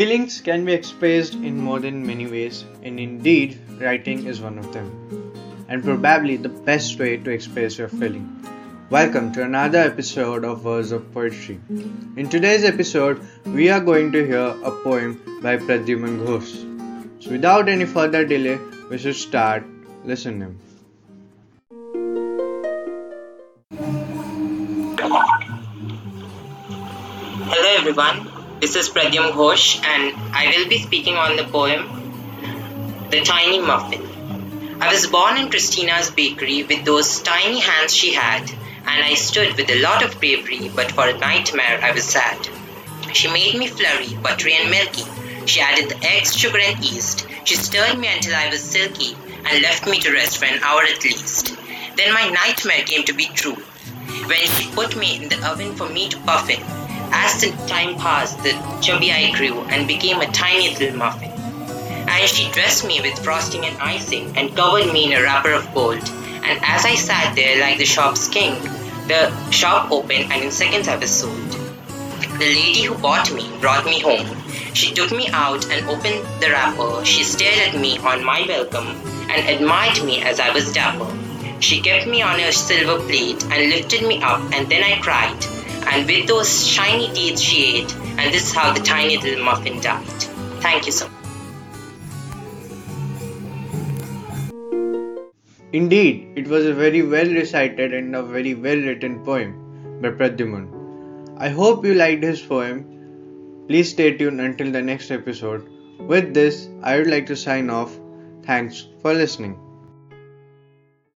Feelings can be expressed in more than many ways, and indeed, writing is one of them, and probably the best way to express your feeling. Welcome to another episode of Words of Poetry. In today's episode, we are going to hear a poem by Pradyuman Ghosh. So, without any further delay, we should start listening. Hello everyone, this is Pradyum Ghosh and I will be speaking on the poem The Tiny Muffin. I was born in Christina's bakery with those tiny hands she had, and I stood with a lot of bravery, but for a nightmare I was sad. She made me flurry, buttery and milky. She added the eggs, sugar and yeast. She stirred me until I was silky and left me to rest for an hour at least. Then my nightmare came to be true when she put me in the oven for me to puff in. As the time passed, the chubby I grew and became a tiny little muffin. And she dressed me with frosting and icing and covered me in a wrapper of gold. And as I sat there like the shop's king, the shop opened and in seconds I was sold. The lady who bought me brought me home. She took me out and opened the wrapper. She stared at me on my welcome and admired me as I was dapper. She kept me on her silver plate and lifted me up, and then I cried. And with those shiny teeth she ate, and this is how the tiny little muffin died. Thank you so much. Indeed, it was a very well recited and a very well written poem by Pradyuman. I hope you liked his poem. Please stay tuned until the next episode. With this, I would like to sign off. Thanks for listening.